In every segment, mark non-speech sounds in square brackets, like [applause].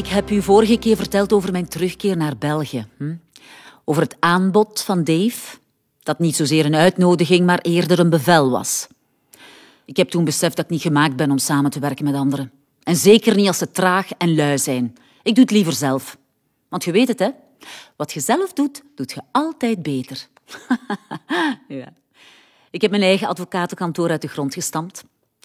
Ik heb u vorige keer verteld over mijn terugkeer naar België. Hm? Over het aanbod van Dave, dat niet zozeer een uitnodiging, maar eerder een bevel was. Ik heb toen beseft dat ik niet gemaakt ben om samen te werken met anderen. En zeker niet als ze traag en lui zijn. Ik doe het liever zelf. Want je weet het, hè? Wat je zelf doet, doet je altijd beter. [laughs] ja. Ik heb mijn eigen advocatenkantoor uit de grond gestampt.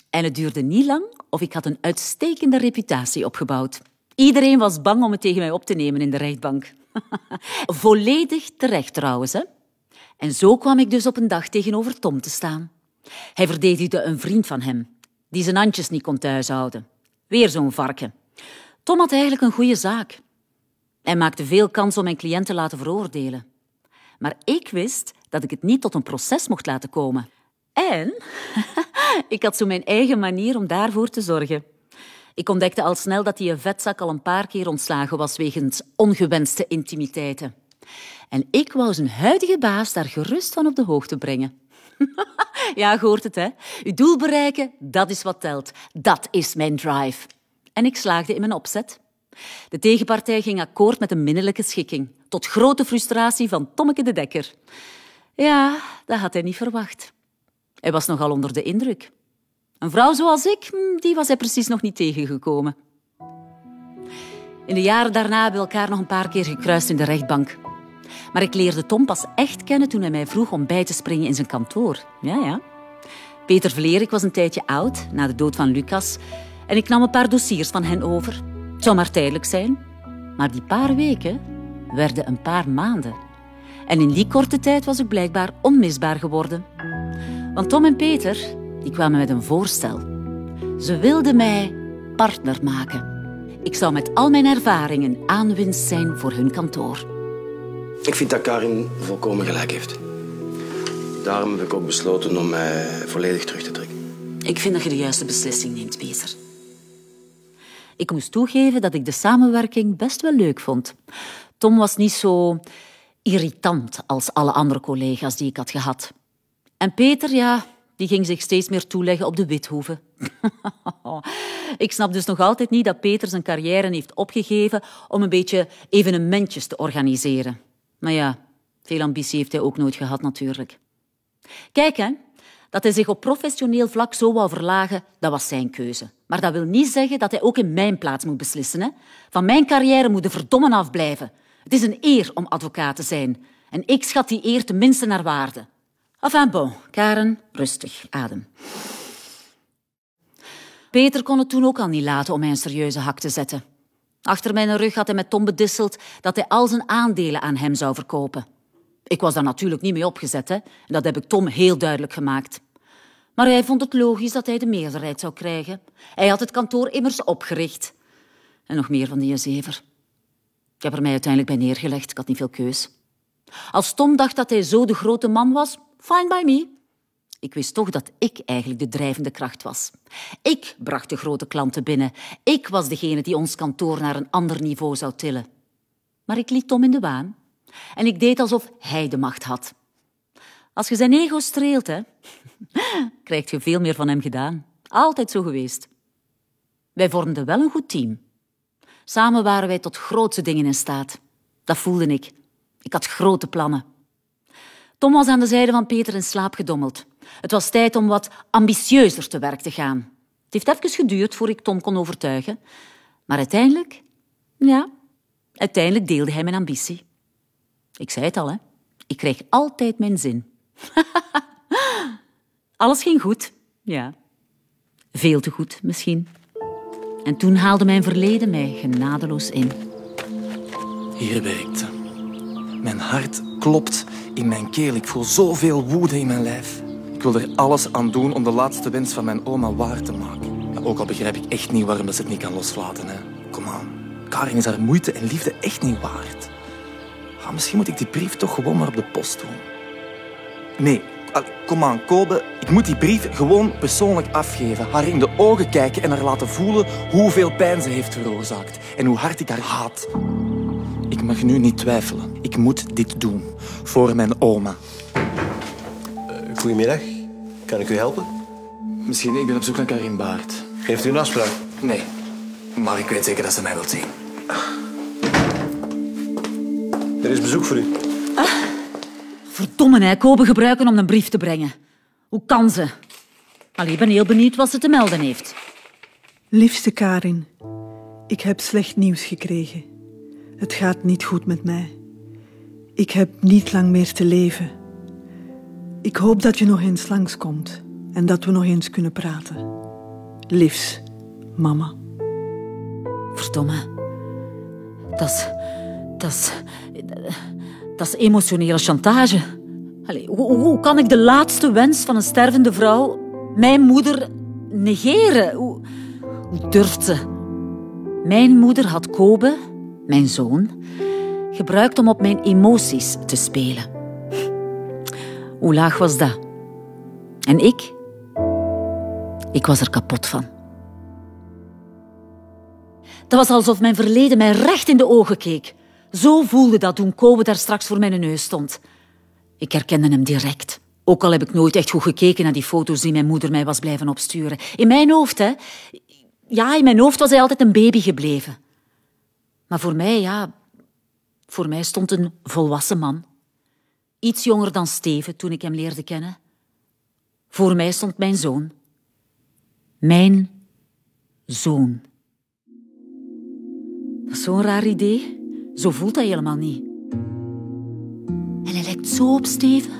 En het duurde niet lang of ik had een uitstekende reputatie opgebouwd. Iedereen was bang om het tegen mij op te nemen in de rechtbank. [laughs] Volledig terecht trouwens. Hè? En zo kwam ik dus op een dag tegenover Tom te staan. Hij verdedigde een vriend van hem, die zijn handjes niet kon thuishouden. Weer zo'n varken. Tom had eigenlijk een goede zaak. Hij maakte veel kans om mijn cliënt te laten veroordelen. Maar ik wist dat ik het niet tot een proces mocht laten komen. En [laughs] ik had zo mijn eigen manier om daarvoor te zorgen. Ik ontdekte al snel dat die vetzak al een paar keer ontslagen was wegens ongewenste intimiteiten. En ik wou zijn huidige baas daar gerust van op de hoogte brengen. [laughs] ja, hoort het, hè? Uw doel bereiken, dat is wat telt. Dat is mijn drive. En ik slaagde in mijn opzet. De tegenpartij ging akkoord met een minnelijke schikking, tot grote frustratie van Tommeke de Dekker. Ja, dat had hij niet verwacht. Hij was nogal onder de indruk. Een vrouw zoals ik, hm, die was hij precies nog niet tegengekomen. In de jaren daarna hebben we elkaar nog een paar keer gekruist in de rechtbank. Maar ik leerde Tom pas echt kennen toen hij mij vroeg om bij te springen in zijn kantoor. Ja, ja. Peter Vleerik was een tijdje oud, na de dood van Lucas, en ik nam een paar dossiers van hen over. Het zou maar tijdelijk zijn. Maar die paar weken werden een paar maanden. En in die korte tijd was ik blijkbaar onmisbaar geworden. Want Tom en Peter die kwamen met een voorstel. Ze wilden mij partner maken. Ik zou met al mijn ervaringen aanwinst zijn voor hun kantoor. Ik vind dat Karin volkomen gelijk heeft. Daarom heb ik ook besloten om mij volledig terug te trekken. Ik vind dat je de juiste beslissing neemt, Peter. Ik moest toegeven dat ik de samenwerking best wel leuk vond. Tom was niet zo irritant als alle andere collega's die ik had gehad. En Peter, ja, die ging zich steeds meer toeleggen op de Withoeven. [laughs] ik snap dus nog altijd niet dat Peter zijn carrière heeft opgegeven om een beetje evenementjes te organiseren. Maar ja, veel ambitie heeft hij ook nooit gehad natuurlijk. Kijk, hè, dat hij zich op professioneel vlak zo wou verlagen, dat was zijn keuze. Maar dat wil niet zeggen dat hij ook in mijn plaats moet beslissen. Hè? Van mijn carrière moet de verdommen afblijven. Het is een eer om advocaat te zijn. En ik schat die eer tenminste naar waarde. Enfin bon, Karen, rustig, adem. Peter kon het toen ook al niet laten om mij een serieuze hak te zetten. Achter mijn rug had hij met Tom bedisseld dat hij al zijn aandelen aan hem zou verkopen. Ik was daar natuurlijk niet mee opgezet, hè? en dat heb ik Tom heel duidelijk gemaakt. Maar hij vond het logisch dat hij de meerderheid zou krijgen. Hij had het kantoor immers opgericht. En nog meer van die zever. Ik heb er mij uiteindelijk bij neergelegd, ik had niet veel keus. Als Tom dacht dat hij zo de grote man was, fine by me. Ik wist toch dat ik eigenlijk de drijvende kracht was. Ik bracht de grote klanten binnen. Ik was degene die ons kantoor naar een ander niveau zou tillen. Maar ik liet Tom in de waan. En ik deed alsof hij de macht had. Als je zijn ego streelt, hè, [laughs] krijg je veel meer van hem gedaan. Altijd zo geweest. Wij vormden wel een goed team. Samen waren wij tot grootse dingen in staat. Dat voelde ik. Ik had grote plannen. Tom was aan de zijde van Peter in slaap gedommeld. Het was tijd om wat ambitieuzer te werk te gaan. Het heeft even geduurd voor ik Tom kon overtuigen. Maar uiteindelijk, ja, uiteindelijk deelde hij mijn ambitie. Ik zei het al, hè. Ik kreeg altijd mijn zin. [laughs] Alles ging goed, ja. Veel te goed, misschien. En toen haalde mijn verleden mij genadeloos in. Hier werkte. Mijn hart klopt in mijn keel. Ik voel zoveel woede in mijn lijf. Ik wil er alles aan doen om de laatste wens van mijn oma waar te maken. Ja, ook al begrijp ik echt niet waarom ze het niet kan loslaten. Kom aan. Karin is haar moeite en liefde echt niet waard. Ah, misschien moet ik die brief toch gewoon maar op de post doen. Nee, kom aan, Kobe. Ik moet die brief gewoon persoonlijk afgeven. Haar in de ogen kijken en haar laten voelen hoeveel pijn ze heeft veroorzaakt. En hoe hard ik haar haat. Ik mag nu niet twijfelen. Ik moet dit doen. Voor mijn oma. Uh, goedemiddag. Kan ik u helpen? Misschien, ik ben op zoek naar Karin Baart. Heeft u een afspraak? Nee. Maar ik weet zeker dat ze mij wilt zien. Er is bezoek voor u. Verdomme, hè. Kobe gebruiken om een brief te brengen. Hoe kan ze? Allee, ik ben heel benieuwd wat ze te melden heeft. Liefste Karin, ik heb slecht nieuws gekregen. Het gaat niet goed met mij. Ik heb niet lang meer te leven. Ik hoop dat je nog eens langskomt en dat we nog eens kunnen praten. Liefs, mama. Verdomme. Dat is... Dat is... Dat is emotionele chantage. Hoe kan ik de laatste wens van een stervende vrouw, mijn moeder, negeren? Hoe, hoe durft ze? Mijn moeder had Kobe, mijn zoon, gebruikt om op mijn emoties te spelen. Hoe laag was dat? En ik? Ik was er kapot van. Dat was alsof mijn verleden mij recht in de ogen keek. Zo voelde dat toen Kobe daar straks voor mijn neus stond. Ik herkende hem direct. Ook al heb ik nooit echt goed gekeken naar die foto's die mijn moeder mij was blijven opsturen. In mijn hoofd, hè. Ja, in mijn hoofd was hij altijd een baby gebleven. Maar voor mij, ja... Voor mij stond een volwassen man. Iets jonger dan Steven toen ik hem leerde kennen. Voor mij stond mijn zoon. Mijn zoon. Dat is zo'n raar idee. Zo voelt hij helemaal niet. En hij lijkt zo op Steven.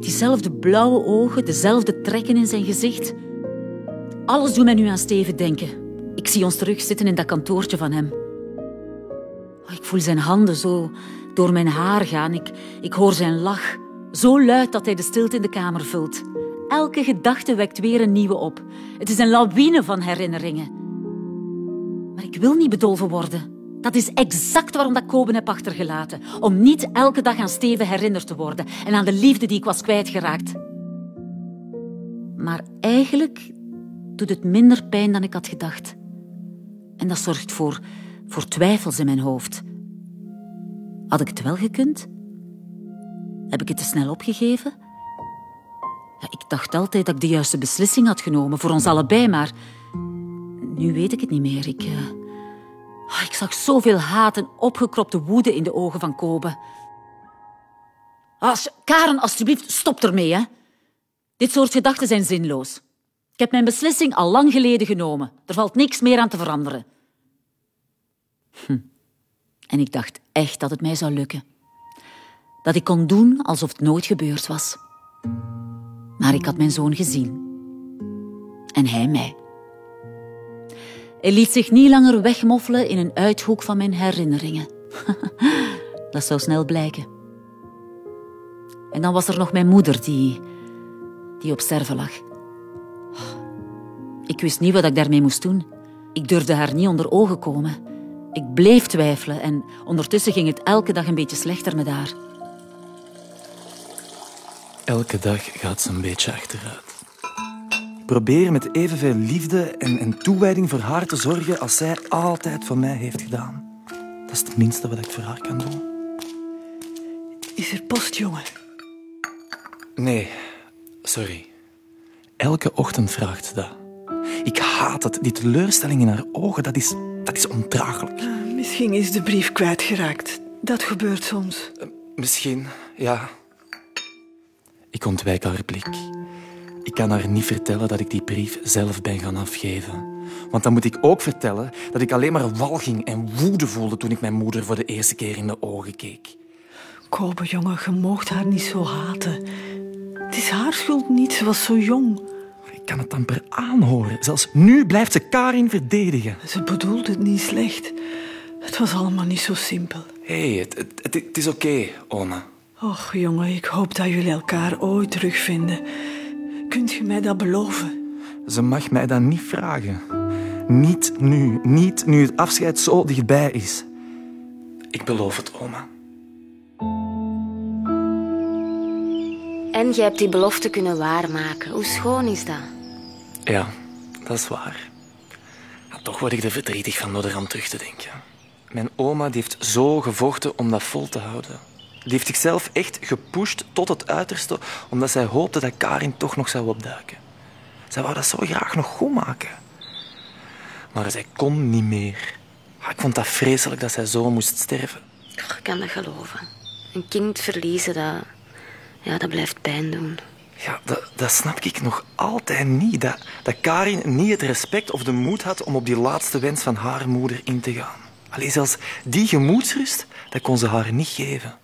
Diezelfde blauwe ogen, dezelfde trekken in zijn gezicht. Alles doet mij nu aan Steven denken. Ik zie ons terugzitten in dat kantoortje van hem. Ik voel zijn handen zo door mijn haar gaan. Ik, ik hoor zijn lach. Zo luid dat hij de stilte in de kamer vult. Elke gedachte wekt weer een nieuwe op. Het is een lawine van herinneringen. Maar ik wil niet bedolven worden. Dat is exact waarom dat Koben heb achtergelaten. Om niet elke dag aan Steven herinnerd te worden en aan de liefde die ik was kwijtgeraakt. Maar eigenlijk doet het minder pijn dan ik had gedacht. En dat zorgt voor, voor twijfels in mijn hoofd. Had ik het wel gekund? Heb ik het te snel opgegeven? Ik dacht altijd dat ik de juiste beslissing had genomen voor ons allebei, maar nu weet ik het niet meer. Ik, eh, ah, ik zag zoveel haat en opgekropte woede in de ogen van Kobe. Als, Karen, alsjeblieft, stop ermee, hè. Dit soort gedachten zijn zinloos. Ik heb mijn beslissing al lang geleden genomen. Er valt niks meer aan te veranderen. Hm. En ik dacht echt dat het mij zou lukken. Dat ik kon doen alsof het nooit gebeurd was. Maar ik had mijn zoon gezien. En hij mij. Hij liet zich niet langer wegmoffelen in een uithoek van mijn herinneringen. [laughs] Dat zou snel blijken. En dan was er nog mijn moeder die, die op sterven lag. Ik wist niet wat ik daarmee moest doen. Ik durfde haar niet onder ogen komen. Ik bleef twijfelen en ondertussen ging het elke dag een beetje slechter met haar. Elke dag gaat ze een beetje achteruit. Ik probeer met evenveel liefde en, en toewijding voor haar te zorgen als zij altijd voor mij heeft gedaan. Dat is het minste wat ik voor haar kan doen. Is er post, jongen? Nee, sorry. Elke ochtend vraagt ze dat. Ik haat het. Die teleurstelling in haar ogen, dat is, dat is ondraaglijk. Ah, Misschien is de brief kwijtgeraakt. Dat gebeurt soms. Misschien, ja. Ik ontwijk haar blik. Ik kan haar niet vertellen dat ik die brief zelf ben gaan afgeven. Want dan moet ik ook vertellen dat ik alleen maar walging en woede voelde toen ik mijn moeder voor de eerste keer in de ogen keek. Kobe, jongen, je moogt haar niet zo haten. Het is haar schuld niet, ze was zo jong. Ik kan het amper aanhoren. Zelfs nu blijft ze Karin verdedigen. Ze bedoelde het niet slecht. Het was allemaal niet zo simpel. Hé, hey, het, het, het, het is oké, Ona. Och, jongen, ik hoop dat jullie elkaar ooit terugvinden. Kunt je mij dat beloven? Ze mag mij dat niet vragen. Niet nu. Niet nu het afscheid zo dichtbij is. Ik beloof het, oma. En je hebt die belofte kunnen waarmaken. Hoe schoon is dat? Ja, dat is waar. Toch word ik er verdrietig van door eraan terug te denken. Mijn oma die heeft zo gevochten om dat vol te houden. Die heeft zichzelf echt gepusht tot het uiterste, omdat zij hoopte dat Karin toch nog zou opduiken. Zij wou dat zo graag nog goed maken. Maar zij kon niet meer. Ah, Ik vond dat vreselijk dat zij zo moest sterven. Ik kan dat geloven. Een kind verliezen, dat, ja, dat blijft pijn doen. Ja, dat, dat snap ik nog altijd niet. Dat, dat Karin niet het respect of de moed had om op die laatste wens van haar moeder in te gaan. Alleen zelfs die gemoedsrust, dat kon ze haar niet geven.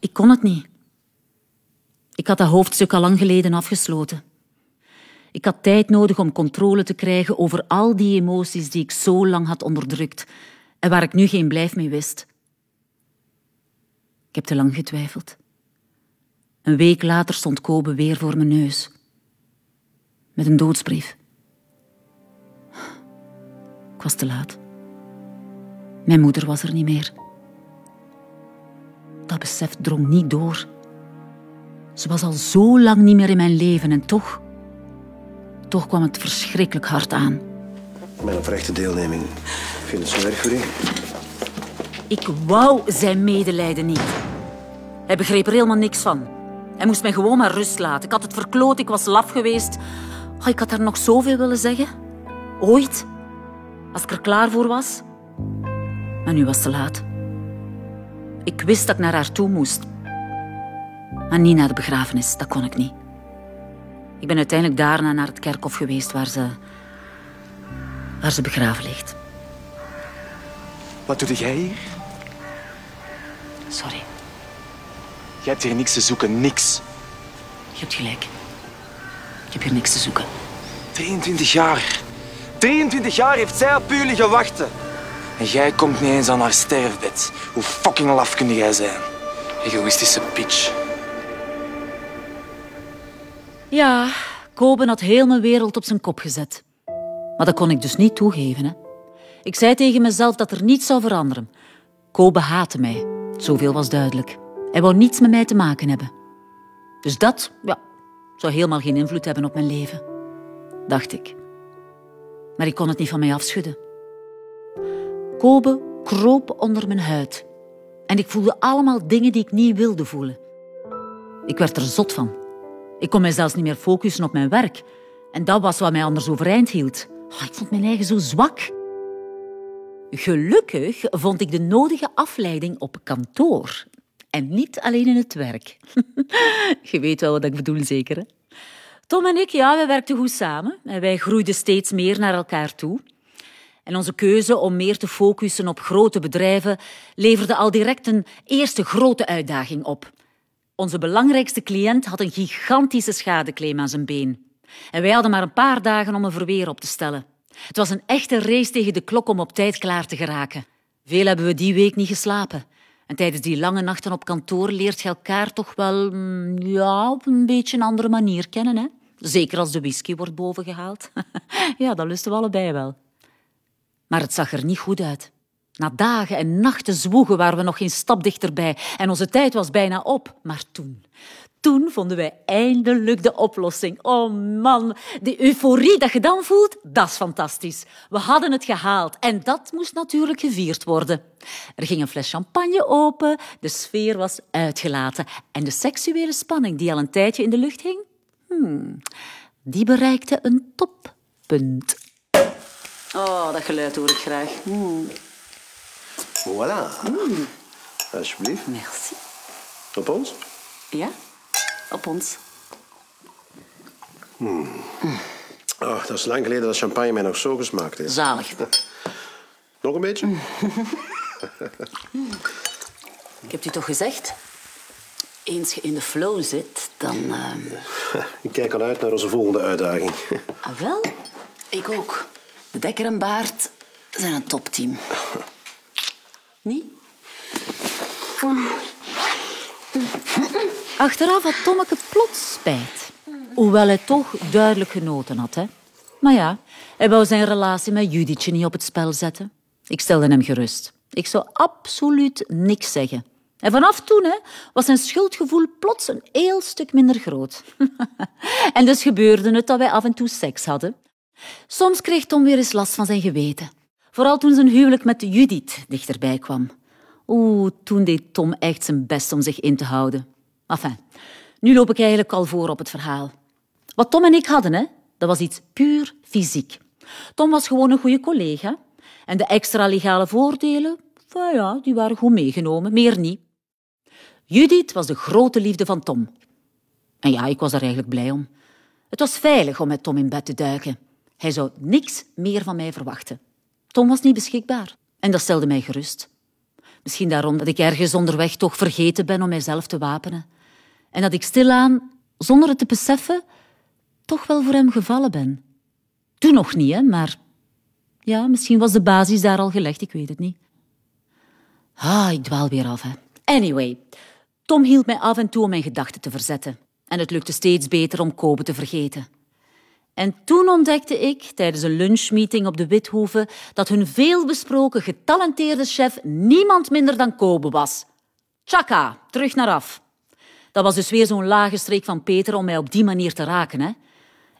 Ik kon het niet. Ik had dat hoofdstuk al lang geleden afgesloten. Ik had tijd nodig om controle te krijgen over al die emoties die ik zo lang had onderdrukt en waar ik nu geen blijf mee wist. Ik heb te lang getwijfeld. Een week later stond Kobe weer voor mijn neus. Met een doodsbrief. Ik was te laat. Mijn moeder was er niet meer. Dat besef drong niet door. Ze was al zo lang niet meer in mijn leven en toch... Toch kwam het verschrikkelijk hard aan. Mijn oprechte deelneming. Ik vind het zo erg voor u. Ik wou zijn medelijden niet. Hij begreep er helemaal niks van. Hij moest mij gewoon maar rust laten. Ik had het verkloot, ik was laf geweest. Oh, ik had haar nog zoveel willen zeggen. Ooit. Als ik er klaar voor was. Maar nu was het te laat. Ik wist dat ik naar haar toe moest. Maar niet naar de begrafenis, dat kon ik niet. Ik ben uiteindelijk daarna naar het kerkhof geweest waar ze... waar ze begraven ligt. Wat doe jij hier? Sorry, Jij hebt hier niks te zoeken, niks. je hebt gelijk. Ik heb hier niks te zoeken. 23 jaar. 23 jaar heeft zij op u liggen wachten. En jij komt niet eens aan haar sterfbed. Hoe fucking laf kun jij zijn? Egoïstische bitch. Ja, Koben had heel mijn wereld op zijn kop gezet. Maar dat kon ik dus niet toegeven. Hè. Ik zei tegen mezelf dat er niets zou veranderen. Kobe haatte mij. Zoveel was duidelijk. Hij wou niets met mij te maken hebben. Dus dat, ja, zou helemaal geen invloed hebben op mijn leven. Dacht ik. Maar ik kon het niet van mij afschudden. Kobe kroop onder mijn huid. En ik voelde allemaal dingen die ik niet wilde voelen. Ik werd er zot van. Ik kon mij zelfs niet meer focussen op mijn werk. En dat was wat mij anders overeind hield. Oh, ik vond mijn eigen zo zwak. Gelukkig vond ik de nodige afleiding op kantoor. En niet alleen in het werk. [laughs] Je weet wel wat ik bedoel, zeker? Hè? Tom en ik, ja, wij werkten goed samen. En wij groeiden steeds meer naar elkaar toe. En onze keuze om meer te focussen op grote bedrijven leverde al direct een eerste grote uitdaging op. Onze belangrijkste cliënt had een gigantische schadeclaim aan zijn been. En wij hadden maar een paar dagen om een verweer op te stellen. Het was een echte race tegen de klok om op tijd klaar te geraken. Veel hebben we die week niet geslapen. En tijdens die lange nachten op kantoor leert je elkaar toch wel mm, ja, op een beetje een andere manier kennen. Hè? Zeker als de whisky wordt bovengehaald. [laughs] ja, dat lusten we allebei wel. Maar het zag er niet goed uit. Na dagen en nachten zwoegen waren we nog geen stap dichterbij en onze tijd was bijna op. Maar toen, toen vonden wij eindelijk de oplossing. Oh man, die euforie dat je dan voelt, dat is fantastisch. We hadden het gehaald en dat moest natuurlijk gevierd worden. Er ging een fles champagne open, de sfeer was uitgelaten en de seksuele spanning die al een tijdje in de lucht hing, hmm, die bereikte een toppunt. Oh, dat geluid hoor ik graag. Voilà. Alsjeblieft. Merci. Op ons? Ja, op ons. Oh, dat is lang geleden dat champagne mij nog zo gesmaakt heeft. Zalig. Nog een beetje? [laughs] Ik heb u toch gezegd? Eens je in de flow zit, dan... eh, [laughs] Ik kijk al uit naar onze volgende uitdaging. [laughs] Ah, wel, ik ook. De Dekker en Baart zijn een topteam. Niet? Achteraf had Tommeke plots spijt. Hoewel hij toch duidelijk genoten had. Hè? Maar ja, hij wou zijn relatie met Judithje niet op het spel zetten. Ik stelde hem gerust. Ik zou absoluut niks zeggen. En vanaf toen hè, was zijn schuldgevoel plots een heel stuk minder groot. [laughs] en dus gebeurde het dat wij af en toe seks hadden. Soms kreeg Tom weer eens last van zijn geweten. Vooral toen zijn huwelijk met Judith dichterbij kwam. Oeh, toen deed Tom echt zijn best om zich in te houden. Enfin, nu loop ik eigenlijk al voor op het verhaal. Wat Tom en ik hadden, hè, dat was iets puur fysiek. Tom was gewoon een goede collega. En de extra legale voordelen ja, die waren goed meegenomen, meer niet. Judith was de grote liefde van Tom. En ja, ik was daar eigenlijk blij om. Het was veilig om met Tom in bed te duiken. Hij zou niks meer van mij verwachten. Tom was niet beschikbaar en dat stelde mij gerust. Misschien daarom dat ik ergens onderweg toch vergeten ben om mijzelf te wapenen. En dat ik stilaan, zonder het te beseffen, toch wel voor hem gevallen ben. Toen nog niet, hè, maar ja, misschien was de basis daar al gelegd, ik weet het niet. Ah, ik dwaal weer af. Anyway, Tom hield mij af en toe om mijn gedachten te verzetten. En het lukte steeds beter om Kobe te vergeten. En toen ontdekte ik, tijdens een lunchmeeting op de Withoeve, dat hun veelbesproken getalenteerde chef niemand minder dan Kobe was. Tjaka, terug naar af. Dat was dus weer zo'n lage streek van Peter om mij op die manier te raken. Hè?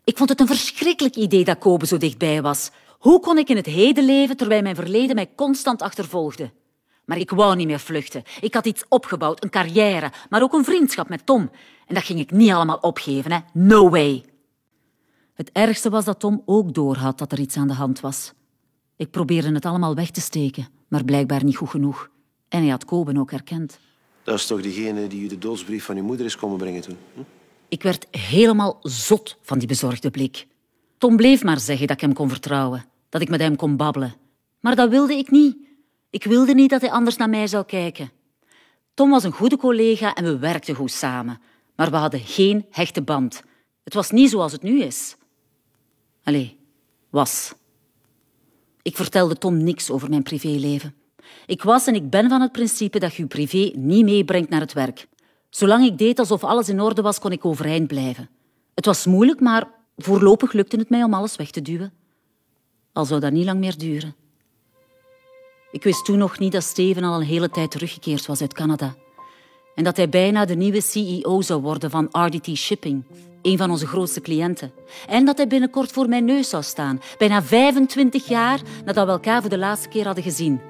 Ik vond het een verschrikkelijk idee dat Kobe zo dichtbij was. Hoe kon ik in het heden leven terwijl mijn verleden mij constant achtervolgde? Maar ik wou niet meer vluchten. Ik had iets opgebouwd, een carrière, maar ook een vriendschap met Tom. En dat ging ik niet allemaal opgeven, hè? No way. Het ergste was dat Tom ook doorhad dat er iets aan de hand was. Ik probeerde het allemaal weg te steken, maar blijkbaar niet goed genoeg. En hij had Koben ook herkend. Dat is toch diegene die u de doodsbrief van uw moeder is komen brengen toen? Ik werd helemaal zot van die bezorgde blik. Tom bleef maar zeggen dat ik hem kon vertrouwen, dat ik met hem kon babbelen. Maar dat wilde ik niet. Ik wilde niet dat hij anders naar mij zou kijken. Tom was een goede collega en we werkten goed samen. Maar we hadden geen hechte band. Het was niet zoals het nu is. Allee, was. Ik vertelde Tom niks over mijn privéleven. Ik was en ik ben van het principe dat je je privé niet meebrengt naar het werk. Zolang ik deed alsof alles in orde was, kon ik overeind blijven. Het was moeilijk, maar voorlopig lukte het mij om alles weg te duwen. Al zou dat niet lang meer duren. Ik wist toen nog niet dat Steven al een hele tijd teruggekeerd was uit Canada. En dat hij bijna de nieuwe CEO zou worden van RDT Shipping, een van onze grootste cliënten. En dat hij binnenkort voor mijn neus zou staan, bijna 25 jaar nadat we elkaar voor de laatste keer hadden gezien.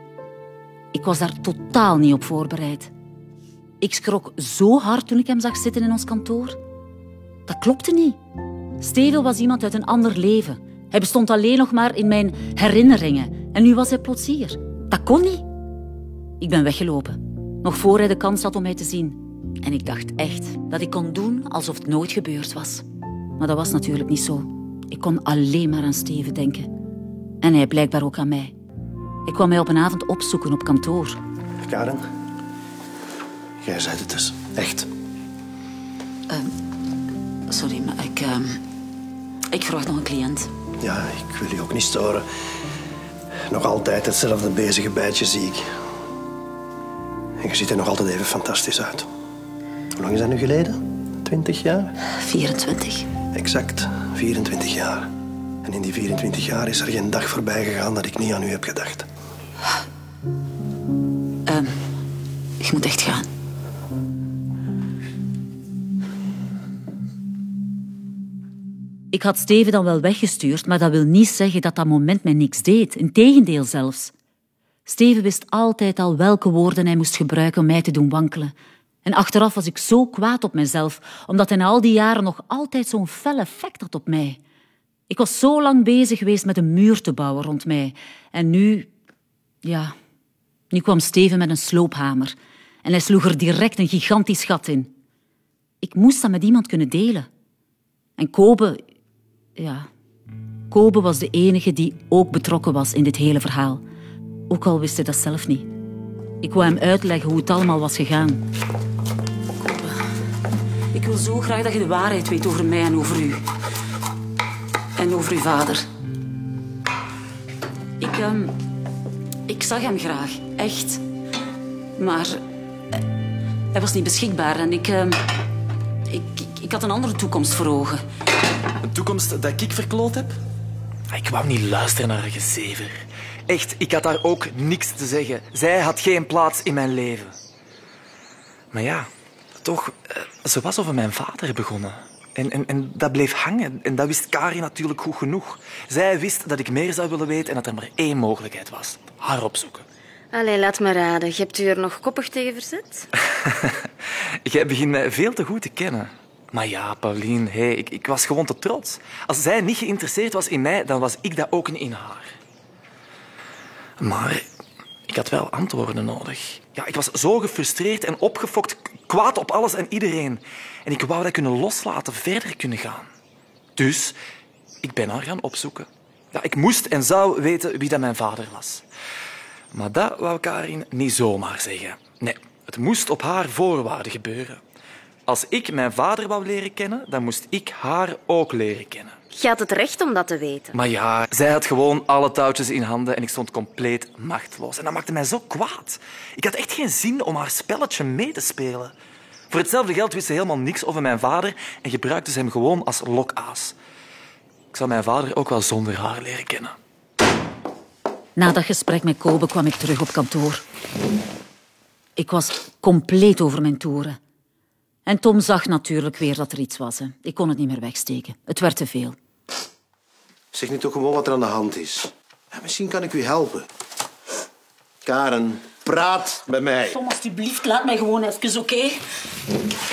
Ik was daar totaal niet op voorbereid. Ik schrok zo hard toen ik hem zag zitten in ons kantoor. Dat klopte niet. Steven was iemand uit een ander leven. Hij bestond alleen nog maar in mijn herinneringen. En nu was hij plots hier. Dat kon niet. Ik ben weggelopen, nog voor hij de kans had om mij te zien. En ik dacht echt dat ik kon doen alsof het nooit gebeurd was. Maar dat was natuurlijk niet zo. Ik kon alleen maar aan Steven denken. En hij blijkbaar ook aan mij. Ik kwam mij op een avond opzoeken op kantoor. Karen, jij zei het dus. Echt. Sorry, maar ik... ehm, ik verwacht nog een cliënt. Ja, ik wil je ook niet storen. Nog altijd hetzelfde bezige bijtje zie ik. En je ziet er nog altijd even fantastisch uit. Hoe lang is dat nu geleden? Twintig jaar? 24. Exact, 24 jaar. En in die 24 jaar is er geen dag voorbij gegaan dat ik niet aan u heb gedacht. Ik moet echt gaan. Ik had Steven dan wel weggestuurd, maar dat wil niet zeggen dat dat moment mij niks deed. Integendeel zelfs. Steven wist altijd al welke woorden hij moest gebruiken om mij te doen wankelen. En achteraf was ik zo kwaad op mezelf, omdat hij al die jaren nog altijd zo'n fel effect had op mij. Ik was zo lang bezig geweest met een muur te bouwen rond mij. En nu, ja, nu kwam Steven met een sloophamer. En hij sloeg er direct een gigantisch gat in. Ik moest dat met iemand kunnen delen. En Kobe, ja, Kobe was de enige die ook betrokken was in dit hele verhaal. Ook al wist hij dat zelf niet. Ik wou hem uitleggen hoe het allemaal was gegaan. Kobe, ik wil zo graag dat je de waarheid weet over mij en over u. En over uw vader. Ik, ehm, ik zag hem graag, echt. Maar eh, hij was niet beschikbaar en ik, ehm, ik, ik, ik had een andere toekomst voor ogen. Een toekomst dat ik verkloot heb? Ik wou niet luisteren naar haar gezever. Echt, ik had daar ook niks te zeggen. Zij had geen plaats in mijn leven. Maar ja, toch, eh, ze was over mijn vader begonnen. En, en, en dat bleef hangen. En dat wist Kari natuurlijk goed genoeg. Zij wist dat ik meer zou willen weten en dat er maar één mogelijkheid was. Haar opzoeken. Allee, laat me raden. Je hebt u er nog koppig tegen verzet? [laughs] Jij begint mij veel te goed te kennen. Maar ja, Pauline, hey, ik, ik was gewoon te trots. Als zij niet geïnteresseerd was in mij, dan was ik dat ook niet in haar. Maar Ik had wel antwoorden nodig. Ja, ik was zo gefrustreerd en opgefokt, kwaad op alles en iedereen. En ik wou dat kunnen loslaten, verder kunnen gaan. Dus ik ben haar gaan opzoeken. Ja, ik moest en zou weten wie dat mijn vader was. Maar dat wou Karin niet zomaar zeggen. Nee, het moest op haar voorwaarden gebeuren. Als ik mijn vader wou leren kennen, dan moest ik haar ook leren kennen. Je had het recht om dat te weten. Maar ja, zij had gewoon alle touwtjes in handen en ik stond compleet machteloos. En dat maakte mij zo kwaad. Ik had echt geen zin om haar spelletje mee te spelen. Voor hetzelfde geld wist ze helemaal niks over mijn vader en gebruikte ze hem gewoon als lokaas. Ik zou mijn vader ook wel zonder haar leren kennen. Na dat gesprek met Kobe kwam ik terug op kantoor. Ik was compleet over mijn toeren. En Tom zag natuurlijk weer dat er iets was. Hè. Ik kon het niet meer wegsteken. Het werd te veel. Zeg nu toch gewoon wat er aan de hand is. Ja, misschien kan ik u helpen. Karen, praat met mij. Tom, alsjeblieft, laat mij gewoon even, oké?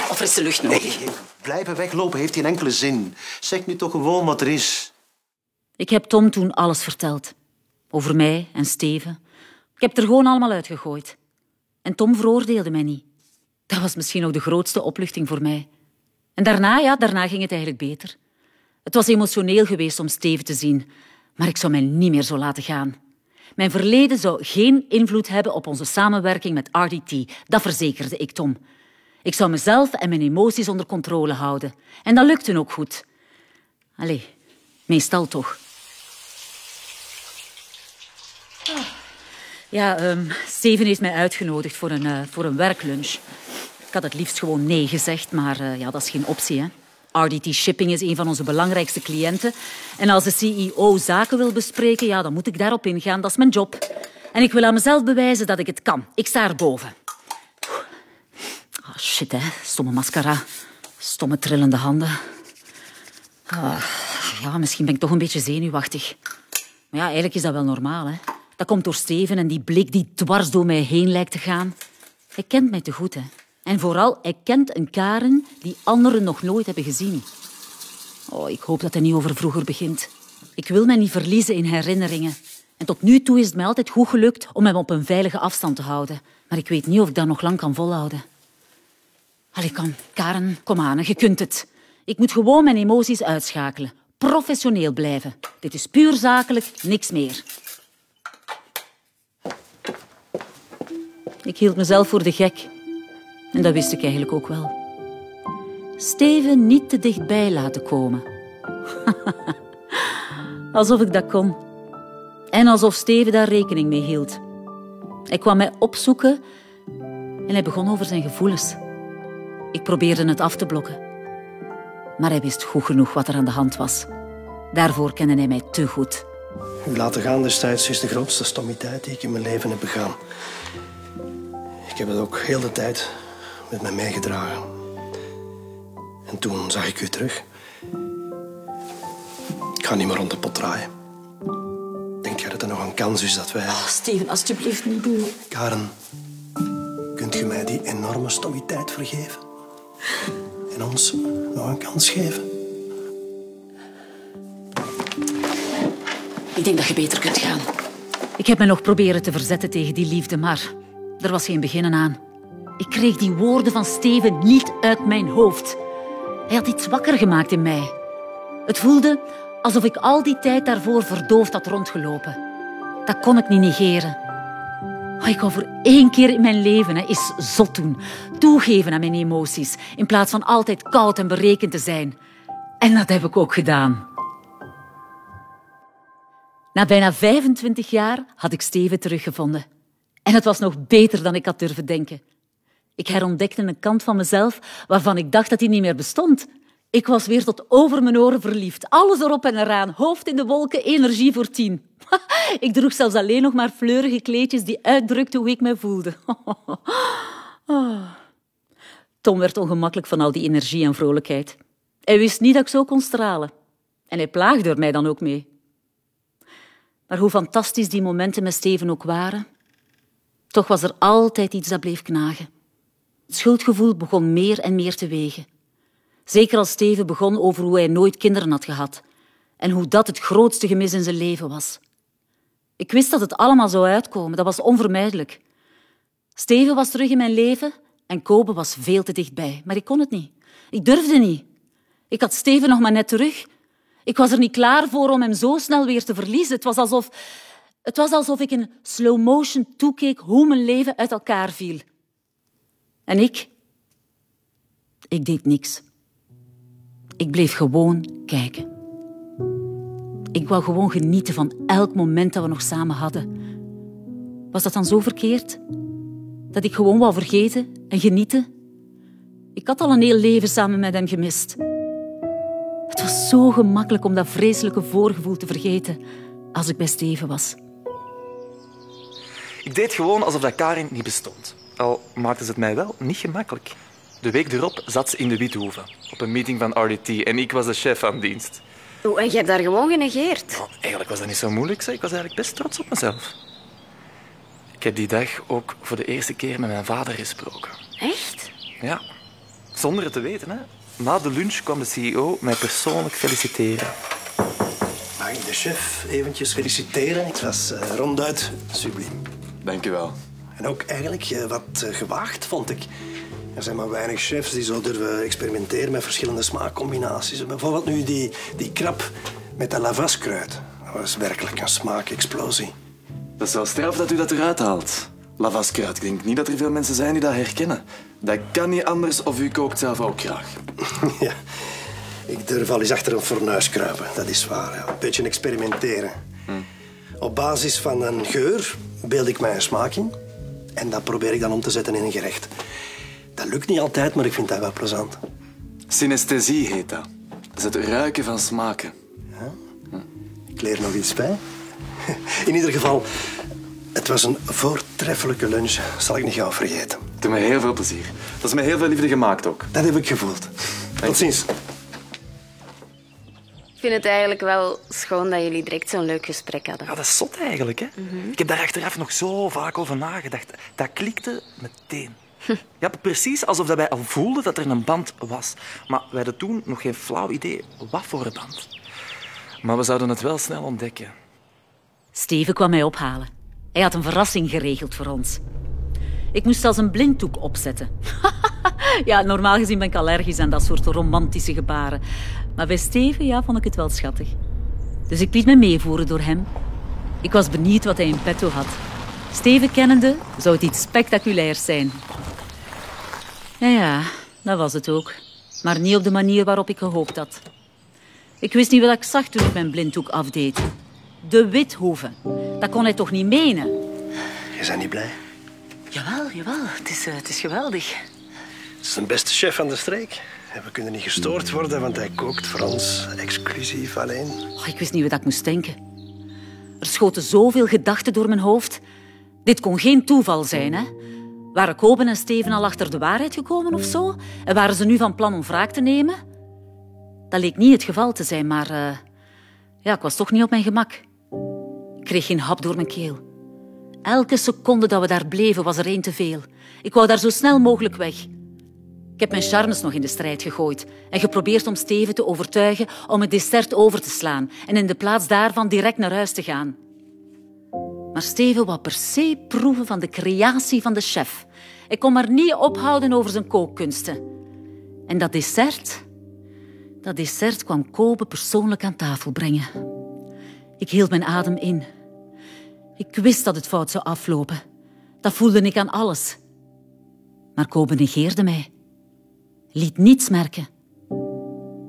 Of is de lucht nodig? Nee, blijven weglopen heeft geen enkele zin. Zeg nu toch gewoon wat er is. Ik heb Tom toen alles verteld. Over mij en Steven. Ik heb het er gewoon allemaal uitgegooid. En Tom veroordeelde mij niet. Dat was misschien ook de grootste opluchting voor mij. En daarna, ja, daarna ging het eigenlijk beter. Het was emotioneel geweest om Steven te zien, maar ik zou mij niet meer zo laten gaan. Mijn verleden zou geen invloed hebben op onze samenwerking met RDT. Dat verzekerde ik Tom. Ik zou mezelf en mijn emoties onder controle houden. En dat lukte ook goed. Allee, meestal toch. Ja, um, Steven heeft mij uitgenodigd voor een, uh, voor een werklunch. Ik had het liefst gewoon nee gezegd, maar uh, ja, dat is geen optie. Hè. RDT Shipping is een van onze belangrijkste cliënten. En als de CEO zaken wil bespreken, ja, dan moet ik daarop ingaan. Dat is mijn job. En ik wil aan mezelf bewijzen dat ik het kan. Ik sta erboven. Oh, shit, hè. Stomme mascara. Stomme trillende handen. Ah, ja, misschien ben ik toch een beetje zenuwachtig. Maar ja, eigenlijk is dat wel normaal, hè. Dat komt door Steven en die blik die dwars door mij heen lijkt te gaan. Hij kent mij te goed, hè. En vooral, hij kent een Karen die anderen nog nooit hebben gezien. Oh, ik hoop dat hij niet over vroeger begint. Ik wil mij niet verliezen in herinneringen. En tot nu toe is het mij altijd goed gelukt om hem op een veilige afstand te houden. Maar ik weet niet of ik dat nog lang kan volhouden. Allee, kom, Karen, kom aan, je kunt het. Ik moet gewoon mijn emoties uitschakelen. Professioneel blijven. Dit is puur zakelijk, niks meer. Ik hield mezelf voor de gek. En dat wist ik eigenlijk ook wel. Steven niet te dichtbij laten komen. [laughs] alsof ik dat kon. En alsof Steven daar rekening mee hield. Hij kwam mij opzoeken en hij begon over zijn gevoelens. Ik probeerde het af te blokken. Maar hij wist goed genoeg wat er aan de hand was. Daarvoor kende hij mij te goed. Laten gaan destijds is de grootste stommiteit die ik in mijn leven heb begaan. Ik heb het ook heel de tijd met mij meegedragen. En toen zag ik u terug. Ik ga niet meer rond de pot draaien. Denk jij dat er nog een kans is dat wij... Oh, Steven, alsjeblieft niet doen. Karen, kunt u mij die enorme stommiteit vergeven? En ons nog een kans geven? Ik denk dat je beter kunt gaan. Ik heb me nog proberen te verzetten tegen die liefde, maar er was geen beginnen aan. Ik kreeg die woorden van Steven niet uit mijn hoofd. Hij had iets wakker gemaakt in mij. Het voelde alsof ik al die tijd daarvoor verdoofd had rondgelopen. Dat kon ik niet negeren. Oh, ik wou voor één keer in mijn leven eens zot doen. Toegeven aan mijn emoties, in plaats van altijd koud en berekend te zijn. En dat heb ik ook gedaan. Na bijna 25 jaar had ik Steven teruggevonden. En het was nog beter dan ik had durven denken. Ik herontdekte een kant van mezelf waarvan ik dacht dat hij niet meer bestond. Ik was weer tot over mijn oren verliefd. Alles erop en eraan. Hoofd in de wolken, energie voor tien. [laughs] Ik droeg zelfs alleen nog maar fleurige kleedjes die uitdrukten hoe ik mij voelde. [laughs] Tom werd ongemakkelijk van al die energie en vrolijkheid. Hij wist niet dat ik zo kon stralen. En hij plaagde er mij dan ook mee. Maar hoe fantastisch die momenten met Steven ook waren, toch was er altijd iets dat bleef knagen. Het schuldgevoel begon meer en meer te wegen. Zeker als Steven begon over hoe hij nooit kinderen had gehad en hoe dat het grootste gemis in zijn leven was. Ik wist dat het allemaal zou uitkomen, dat was onvermijdelijk. Steven was terug in mijn leven en Kobe was veel te dichtbij, maar ik kon het niet. Ik durfde niet. Ik had Steven nog maar net terug. Ik was er niet klaar voor om hem zo snel weer te verliezen. Het was alsof, het was alsof ik in slow motion toekeek hoe mijn leven uit elkaar viel. En ik? Ik deed niks. Ik bleef gewoon kijken. Ik wou gewoon genieten van elk moment dat we nog samen hadden. Was dat dan zo verkeerd? Dat ik gewoon wou vergeten en genieten? Ik had al een heel leven samen met hem gemist. Het was zo gemakkelijk om dat vreselijke voorgevoel te vergeten als ik bij Steven was. Ik deed gewoon alsof dat Karin niet bestond. Al maakte ze het mij wel niet gemakkelijk. De week erop zat ze in de Withoeve, op een meeting van RDT, en ik was de chef aan dienst. Oeh, en je hebt daar gewoon genegeerd. Nou, eigenlijk was dat niet zo moeilijk, zeg. ik was eigenlijk best trots op mezelf. Ik heb die dag ook voor de eerste keer met mijn vader gesproken. Echt? Ja, zonder het te weten. Hè. Na de lunch kwam de CEO mij persoonlijk feliciteren. Mag ik de chef eventjes feliciteren? Het was eh, ronduit subliem. Dank u wel. En ook eigenlijk eh, wat eh, gewaagd, vond ik. Er zijn maar weinig chefs die zo durven experimenteren met verschillende smaakcombinaties. Bijvoorbeeld nu die, die krab met dat lavaskruid. Dat was werkelijk een smaakexplosie. Dat is wel straf dat u dat eruit haalt. Lavaskruid. Ik denk niet dat er veel mensen zijn die dat herkennen. Dat kan niet anders of u kookt zelf ook graag. [laughs] ja, ik durf al eens achter een fornuis kruipen, dat is waar. ja. Een beetje experimenteren. Op basis van een geur beeld ik mij een smaak in. En dat probeer ik dan om te zetten in een gerecht. Dat lukt niet altijd, maar ik vind dat wel plezant. Synesthesie heet dat. Dat is het ruiken van smaken. Ik leer nog iets bij. [laughs] In ieder geval, het was een voortreffelijke lunch. Zal ik niet gauw vergeten. Doe me heel veel plezier. Dat is met heel veel liefde gemaakt ook. Dat heb ik gevoeld. Tot ziens. Ik vind het eigenlijk wel schoon dat jullie direct zo'n leuk gesprek hadden. Ja, dat is zot eigenlijk. Hè? Ik heb daar achteraf nog zo vaak over nagedacht. Dat klikte meteen. Ja, precies alsof dat wij al voelden dat er een band was. Maar wij hadden toen nog geen flauw idee wat voor een band. Maar we zouden het wel snel ontdekken. Steven kwam mij ophalen. Hij had een verrassing geregeld voor ons. Ik moest zelfs een blinddoek opzetten. [laughs] ja, normaal gezien ben ik allergisch aan dat soort romantische gebaren. Maar bij Steven ja, vond ik het wel schattig. Dus ik liet me meevoeren door hem. Ik was benieuwd wat hij in petto had. Steven kennende zou het iets spectaculairs zijn. Ja, ja, dat was het ook. Maar niet op de manier waarop ik gehoopt had. Ik wist niet wat ik zag toen ik mijn blinddoek afdeed. De Withoeve. Dat kon hij toch niet menen? Je bent niet blij? Jawel, jawel. Het is, eh, het is geweldig. Het is de beste chef van de streek. We kunnen niet gestoord worden, want hij kookt voor ons exclusief alleen. Oh, ik wist niet wat ik moest denken. Er schoten zoveel gedachten door mijn hoofd. Dit kon geen toeval zijn, hè? Waren Koben en Steven al achter de waarheid gekomen of zo? En waren ze nu van plan om wraak te nemen? Dat leek niet het geval te zijn, maar eh, ja, ik was toch niet op mijn gemak. Ik kreeg geen hap door mijn keel. Elke seconde dat we daar bleven was er één te veel. Ik wou daar zo snel mogelijk weg. Ik heb mijn charmes nog in de strijd gegooid en geprobeerd om Steven te overtuigen om het dessert over te slaan en in de plaats daarvan direct naar huis te gaan. Maar Steven wou per se proeven van de creatie van de chef. Ik kon maar niet ophouden over zijn kookkunsten. En dat dessert, dat dessert kwam Kobe persoonlijk aan tafel brengen. Ik hield mijn adem in. Ik wist dat het fout zou aflopen. Dat voelde ik aan alles. Maar Kobe negeerde mij. Liet niets merken.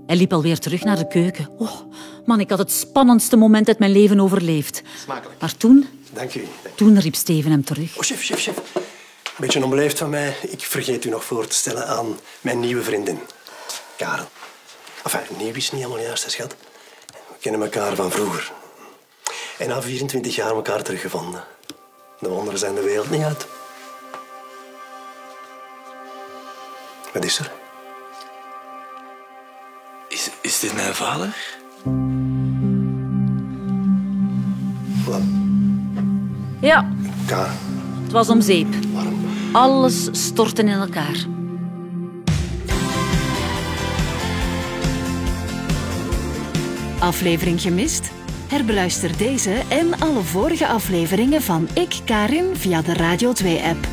Hij liep alweer terug naar de keuken. Oh, man, ik had het spannendste moment uit mijn leven overleefd. Smakelijk. Maar toen, Dank u. toen riep Steven hem terug. Oh, chef, chef, chef. Een beetje onbeleefd van mij. Ik vergeet u nog voor te stellen aan mijn nieuwe vriendin, Karen. Enfin, nieuw is niet helemaal juist, schat. We kennen elkaar van vroeger. En na 24 jaar elkaar teruggevonden. De wonderen zijn de wereld niet uit. Wat is er? Is, is dit mijn vader? Wat? Ja, Ka, het was om zeep. waarom? Alles stortte in elkaar. Aflevering gemist? Herbeluister deze en alle vorige afleveringen van Ik Karin via de Radio 2-app.